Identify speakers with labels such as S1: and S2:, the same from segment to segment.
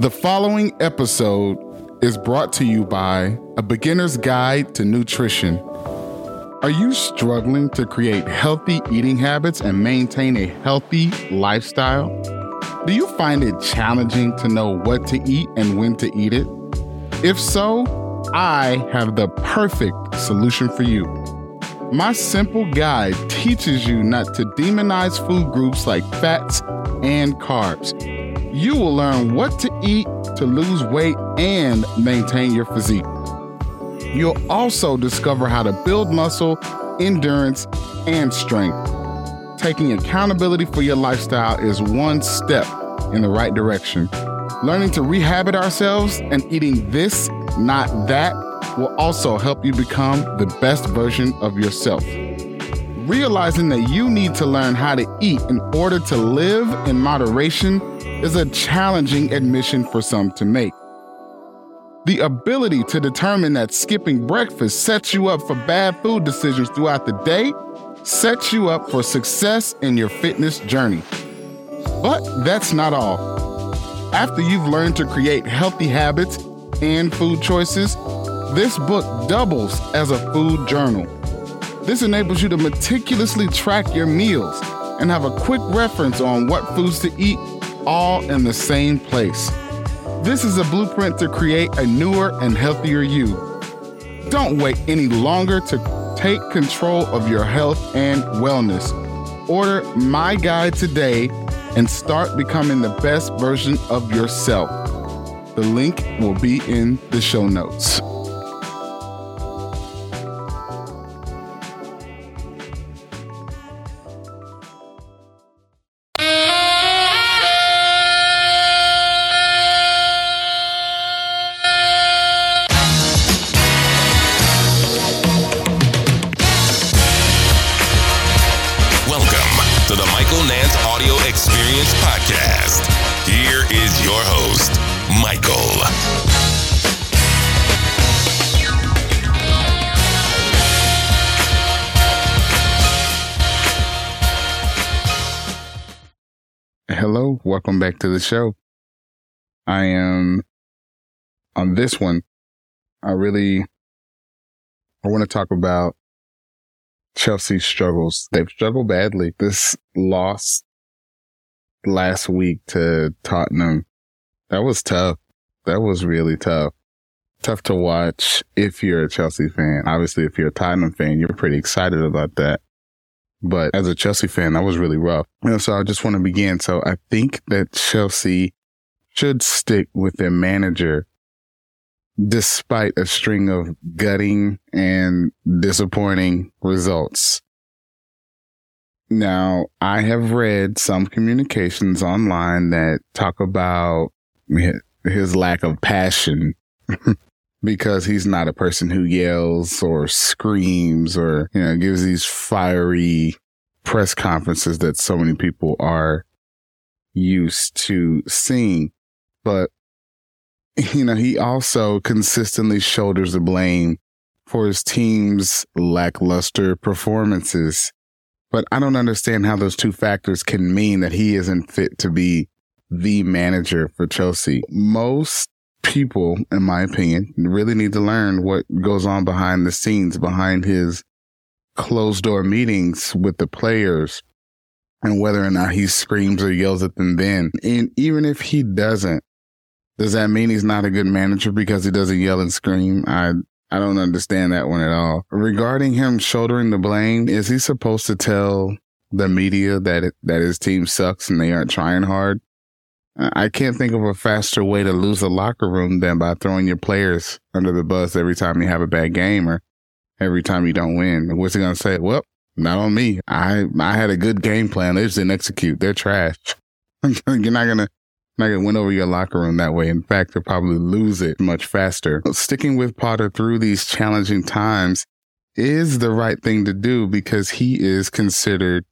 S1: The following episode is brought to you by A Beginner's Guide to Nutrition. Are you struggling to create healthy eating habits and maintain a healthy lifestyle? Do you find it challenging to know what to eat and when to eat it? If so, I have the perfect solution for you. My simple guide teaches you not to demonize food groups like fats and carbs. You will learn what to eat to lose weight and maintain your physique. You'll also discover how to build muscle, endurance, and strength. Taking accountability for your lifestyle is one step in the right direction. Learning to rehabit ourselves and eating this, not that, will also help you become the best version of yourself. Realizing that you need to learn how to eat in order to live in moderation is a challenging admission for some to make. The ability to determine that skipping breakfast sets you up for bad food decisions throughout the day sets you up for success in your fitness journey. But that's not all. After you've learned to create healthy habits and food choices, this book doubles as a food journal. This enables you to meticulously track your meals and have a quick reference on what foods to eat all in the same place. This is a blueprint to create a newer and healthier you. Don't wait any longer to take control of your health and wellness. Order my guide today and start becoming the best version of yourself. The link will be in the show notes.
S2: Welcome
S1: back to the show. I am on this one. I really I want to talk about Chelsea's struggles. They've struggled badly. This loss last week to Tottenham, that was tough. That was really tough. Tough to watch if you're a Chelsea fan. Obviously, if you're a Tottenham fan, you're pretty excited about that. But as a Chelsea fan, that was really rough. Know, so I just want to begin. So I think that Chelsea should stick with their manager despite a string of gutting and disappointing results. Now, I have read some communications online that talk about his lack of passion because he's not a person who yells or screams or, you know, gives these fiery press conferences that so many people are used to seeing. But you know, he also consistently shoulders the blame for his team's lackluster performances. But I don't understand how those two factors can mean that he isn't fit to be the manager for Chelsea. Most people, in my opinion, really need to learn what goes on behind the scenes, behind his closed door meetings with the players and whether or not he screams or yells at them then. And even if he doesn't, does that mean he's not a good manager because he doesn't yell and scream? I I don't understand that one at all. Regarding him shouldering the blame, is he supposed to tell the media that it, that his team sucks and they aren't trying hard? Uh, I can't think of a faster way to lose a locker room than by throwing your players under the bus every time you have a bad game or every time you don't win. What's he gonna say? Well, not on me. I I had a good game plan. They just didn't execute. They're trash. You're not gonna not going to win over your locker room that way. In fact, you'll probably lose it much faster. Sticking with Potter through these challenging times is the right thing to do because he is considered,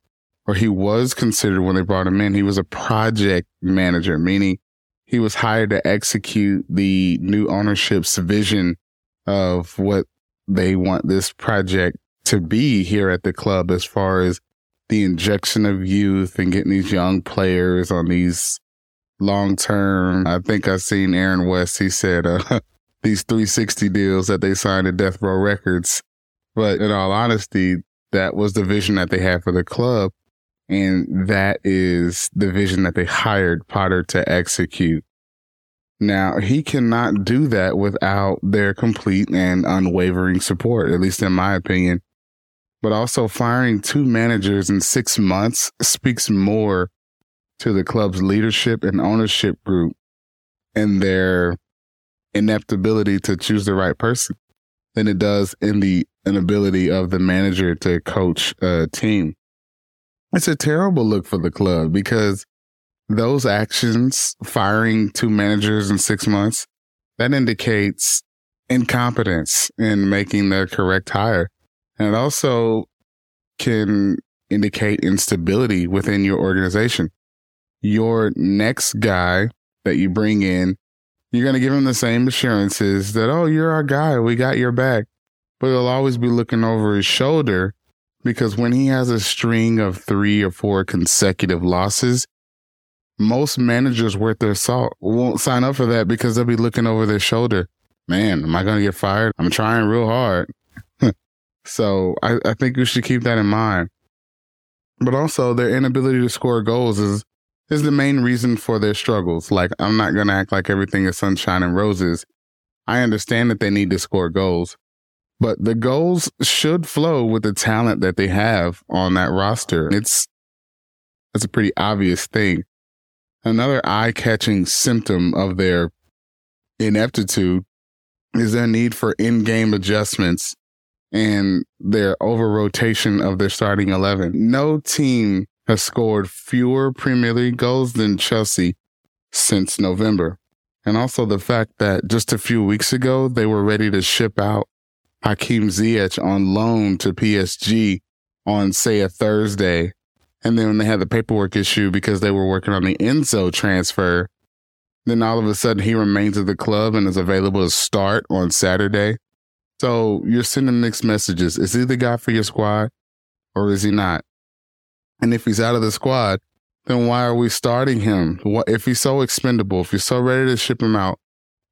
S1: or he was considered when they brought him in. He was a project manager, meaning he was hired to execute the new ownership's vision of what they want this project to be here at the club as far as the injection of youth and getting these young players on these long term. I think I've seen Aaron West. He said uh, these 360 deals that they signed at Death Row Records. But in all honesty, that was the vision that they had for the club. And that is the vision that they hired Potter to execute. Now, he cannot do that without their complete and unwavering support, at least in my opinion. But also firing two managers in six months speaks more to the club's leadership and ownership group and their ineptability to choose the right person than it does in the inability of the manager to coach a team. It's a terrible look for the club because those actions, firing two managers in six months, that indicates incompetence in making the correct hire. And it also can indicate instability within your organization. Your next guy that you bring in, you're going to give him the same assurances that, oh, you're our guy. We got your back. But he'll always be looking over his shoulder because when he has a string of three or four consecutive losses, most managers worth their salt won't sign up for that because they'll be looking over their shoulder. Man, am I going to get fired? I'm trying real hard. so I, I think you should keep that in mind. But also their inability to score goals is, is the main reason for their struggles. Like I'm not going to act like everything is sunshine and roses. I understand that they need to score goals, but the goals should flow with the talent that they have on that roster. It's, it's a pretty obvious thing. Another eye catching symptom of their ineptitude is their need for in game adjustments and their over rotation of their starting 11. No team has scored fewer Premier League goals than Chelsea since November. And also the fact that just a few weeks ago, they were ready to ship out Hakim Ziyech on loan to PSG on, say, a Thursday and then when they had the paperwork issue because they were working on the Enzo transfer, then all of a sudden he remains at the club and is available to start on Saturday. So you're sending mixed messages. Is he the guy for your squad or is he not? And if he's out of the squad, then why are we starting him? What if he's so expendable? If you're so ready to ship him out,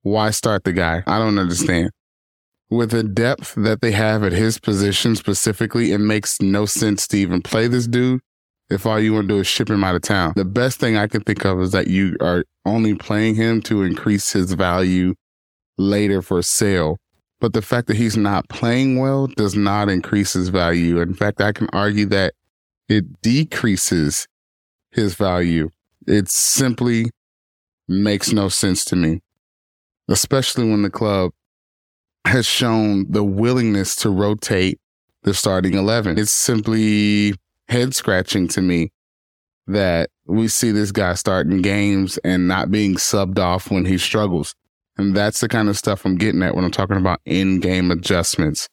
S1: why start the guy? I don't understand. With the depth that they have at his position specifically, it makes no sense to even play this dude if all you want to do is ship him out of town. The best thing I can think of is that you are only playing him to increase his value later for sale. But the fact that he's not playing well does not increase his value. In fact, I can argue that it decreases his value. It simply makes no sense to me, especially when the club has shown the willingness to rotate the starting 11. It's simply head scratching to me that we see this guy starting games and not being subbed off when he struggles. And that's the kind of stuff I'm getting at when I'm talking about in game adjustments.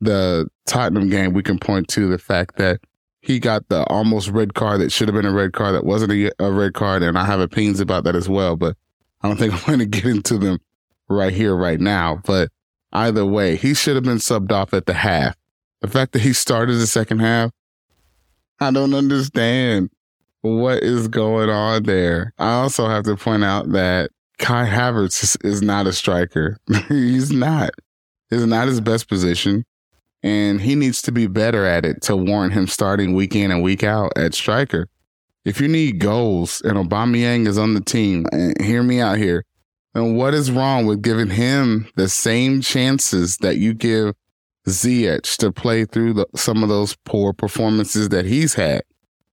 S1: The Tottenham game, we can point to the fact that he got the almost red card that should have been a red card that wasn't a, a red card. And I have opinions about that as well, but I don't think I'm going to get into them right here, right now. But either way, he should have been subbed off at the half. The fact that he started the second half I don't understand what is going on there. I also have to point out that Kai Havertz is, is not a striker. He's not. It's not his best position. And he needs to be better at it to warrant him starting week in and week out at striker. If you need goals and Aubameyang is on the team, and hear me out here, then what is wrong with giving him the same chances that you give Ziyech to play through the, some of those poor performances that he's had,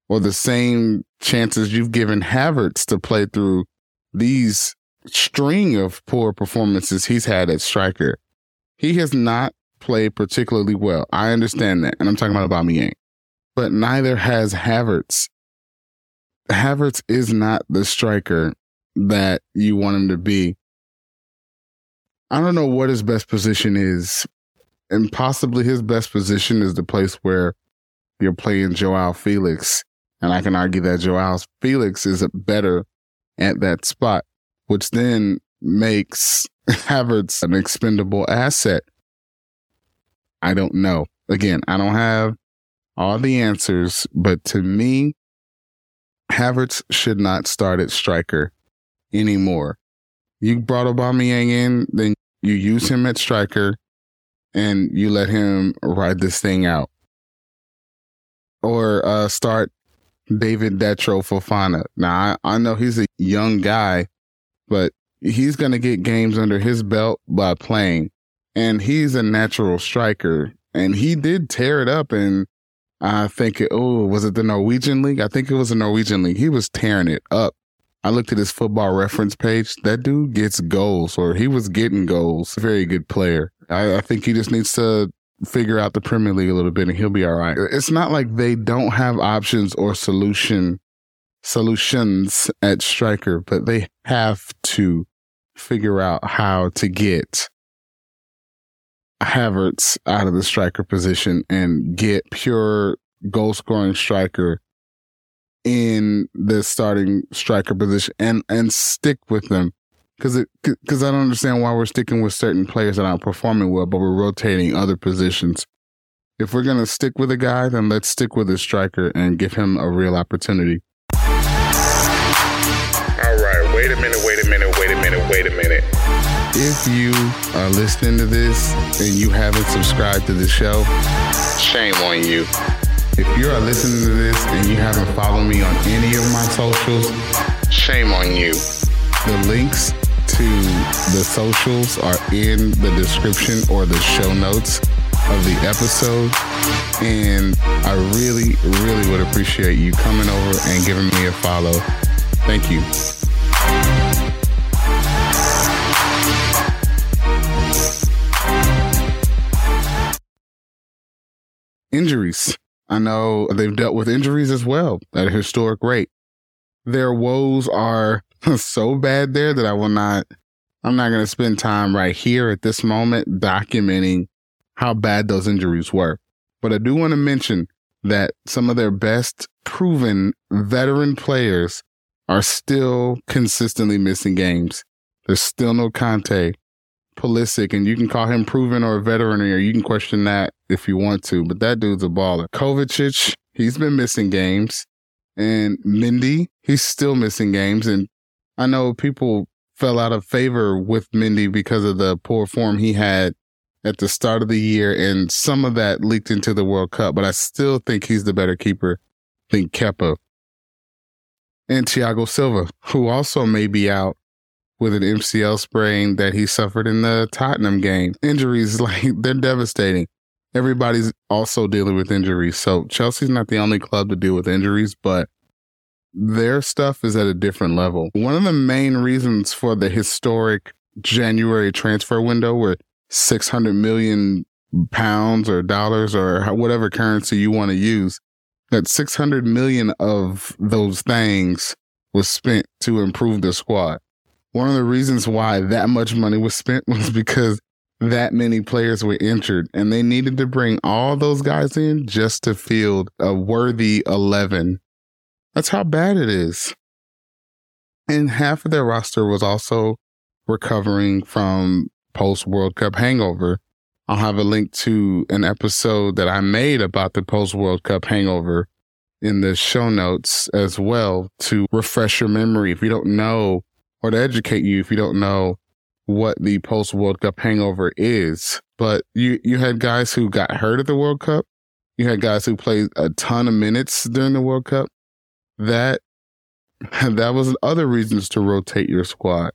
S1: or the same chances you've given Havertz to play through these string of poor performances he's had at striker. He has not played particularly well. I understand that, and I'm talking about Aubameyang, but neither has Havertz. Havertz is not the striker that you want him to be. I don't know what his best position is and possibly his best position is the place where you're playing Joao Felix. And I can argue that Joao Felix is better at that spot, which then makes Havertz an expendable asset. I don't know. Again, I don't have all the answers, but to me, Havertz should not start at striker. Anymore. You brought Aubameyang in, then you use him at striker and you let him ride this thing out. Or uh, start David Datro Fofana. Now, I, I know he's a young guy, but he's going to get games under his belt by playing. And he's a natural striker. And he did tear it up. And I think, it, oh, was it the Norwegian league? I think it was the Norwegian league. He was tearing it up. I looked at his football reference page. That dude gets goals, or he was getting goals. Very good player. I, I think he just needs to figure out the Premier League a little bit and he'll be all right. It's not like they don't have options or solution solutions at striker, but they have to figure out how to get Havertz out of the striker position and get pure goal scoring striker in the starting striker position and and stick with them because it because I don't understand why we're sticking with certain players that aren't performing well, but we're rotating other positions. If we're gonna stick with a guy, then let's stick with a striker and give him a real opportunity.
S3: All right, wait a minute, wait a minute, wait a minute, wait a minute.
S1: If you are listening to this and you haven't subscribed to the show, shame on you. If you are listening to this and you haven't followed me on any of my socials, shame on you. The links to the socials are in the description or the show notes of the episode. And I really, really would appreciate you coming over and giving me a follow. Thank you. Injuries. I know they've dealt with injuries as well at a historic rate. Their woes are so bad there that I will not, I'm not going to spend time right here at this moment documenting how bad those injuries were. But I do want to mention that some of their best proven veteran players are still consistently missing games. There's still no Kanté, Pulisic, and you can call him proven or a veteran, or you can question that if you want to, but that dude's a baller. Kovacic, he's been missing games. And Mendy, he's still missing games. And I know people fell out of favor with Mendy because of the poor form he had at the start of the year, and some of that leaked into the World Cup, but I still think he's the better keeper than Kepa. And Thiago Silva, who also may be out with an MCL sprain that he suffered in the Tottenham game. Injuries, like, they're devastating. Everybody's also dealing with injuries. So Chelsea's not the only club to deal with injuries, but their stuff is at a different level. One of the main reasons for the historic January transfer window where 600 million pounds or dollars or whatever currency you want to use, that 600 million of those things was spent to improve the squad. One of the reasons why that much money was spent was because that many players were injured and they needed to bring all those guys in just to field a worthy 11 that's how bad it is. And half of their roster was also recovering from post World Cup hangover. I'll have a link to an episode that I made about the post World Cup hangover in the show notes as well to refresh your memory if you don't know or to educate you if you don't know what the post World Cup hangover is. But you, you had guys who got hurt at the World Cup. You had guys who played a ton of minutes during the World Cup that that was other reasons to rotate your squad.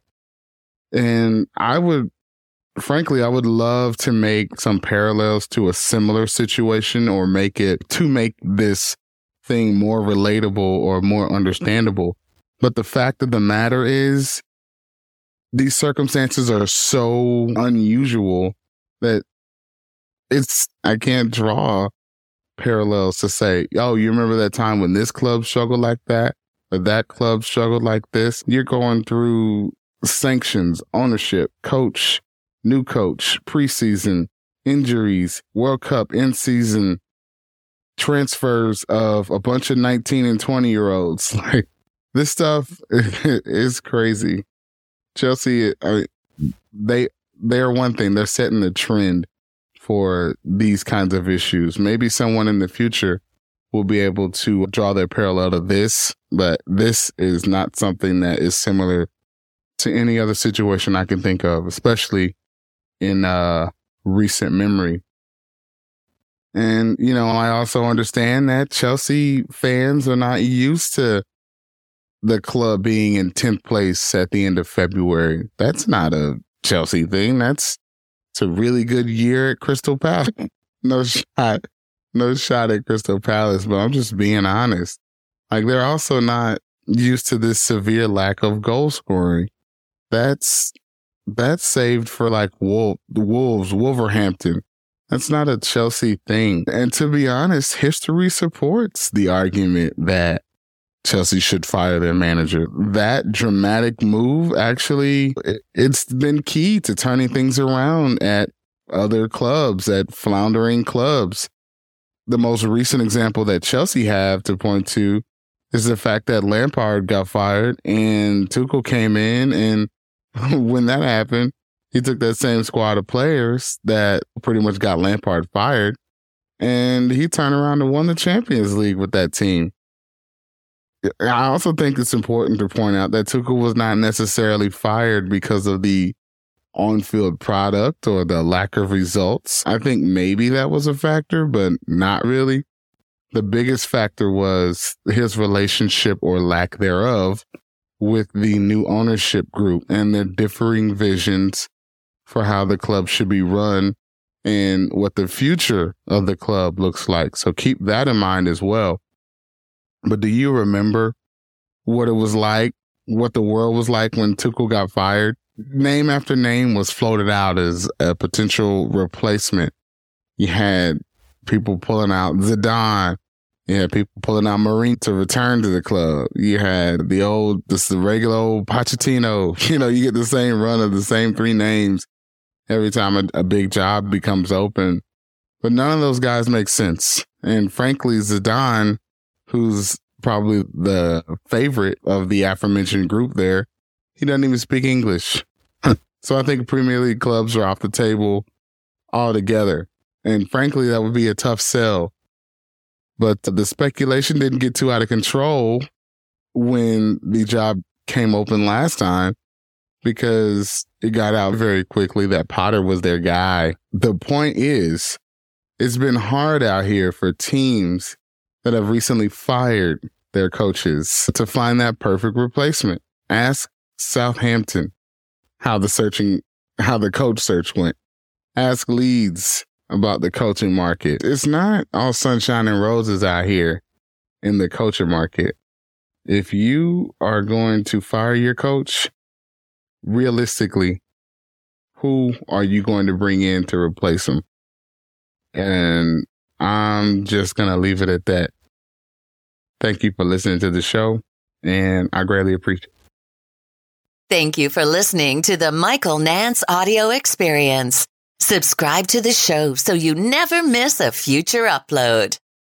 S1: And I would frankly, I would love to make some parallels to a similar situation or make it to make this thing more relatable or more mm-hmm. understandable. But the fact of the matter is these circumstances are so unusual that it's I can't draw parallels to say, oh, you remember that time when this club struggled like that or that club struggled like this? You're going through sanctions, ownership, coach, new coach, preseason, injuries, World Cup, in season, transfers of a bunch of 19 and 20 year olds. Like this stuff is crazy. Chelsea, they, they're one thing. They're setting the trend for these kinds of issues. Maybe someone in the future will be able to draw their parallel to this, but this is not something that is similar to any other situation I can think of, especially in uh, recent memory. And, you know, I also understand that Chelsea fans are not used to the club being in 10th place at the end of February. That's not a Chelsea thing. That's it's a really good year at Crystal Palace. no shot, no shot at Crystal Palace, but I'm just being honest. Like they're also not used to this severe lack of goal scoring. That's that's saved for like Wolf, Wolves, Wolverhampton. That's not a Chelsea thing. And to be honest, history supports the argument that Chelsea should fire their manager. That dramatic move actually, it's been key to turning things around at other clubs, at floundering clubs. The most recent example that Chelsea have to point to is the fact that Lampard got fired and Tuchel came in. And when that happened, he took that same squad of players that pretty much got Lampard fired and he turned around and won the Champions League with that team. I also think it's important to point out that Tuchel was not necessarily fired because of the on-field product or the lack of results. I think maybe that was a factor, but not really. The biggest factor was his relationship or lack thereof with the new ownership group and their differing visions for how the club should be run and what the future of the club looks like. So keep that in mind as well. But do you remember what it was like, what the world was like when Tuchel got fired? Name after name was floated out as a potential replacement. You had people pulling out Zidane. You had people pulling out Mourinho return to the club. You had the old, the regular old Pochettino. You know, you get the same run of the same three names every time a, a big job becomes open. But none of those guys make sense. And frankly, Zidane who's probably the favorite of the aforementioned group there, he doesn't even speak English. so I think Premier League clubs are off the table altogether. And frankly, that would be a tough sell. But the speculation didn't get too out of control when the job came open last time because it got out very quickly that Potter was their guy. The point is, it's been hard out here for teams that have recently fired their coaches to find that perfect replacement. Ask Southampton how the searching, how the coach search went. Ask Leeds about the coaching market. It's not all sunshine and roses out here in the coaching market. If you are going to fire your coach, realistically, who are you going to bring in to replace him? And I'm just going to leave it at that. Thank you for listening to the show, and I greatly appreciate it.
S4: Thank you for listening to the Michael Nance audio experience. Subscribe to the show so you never miss a future upload.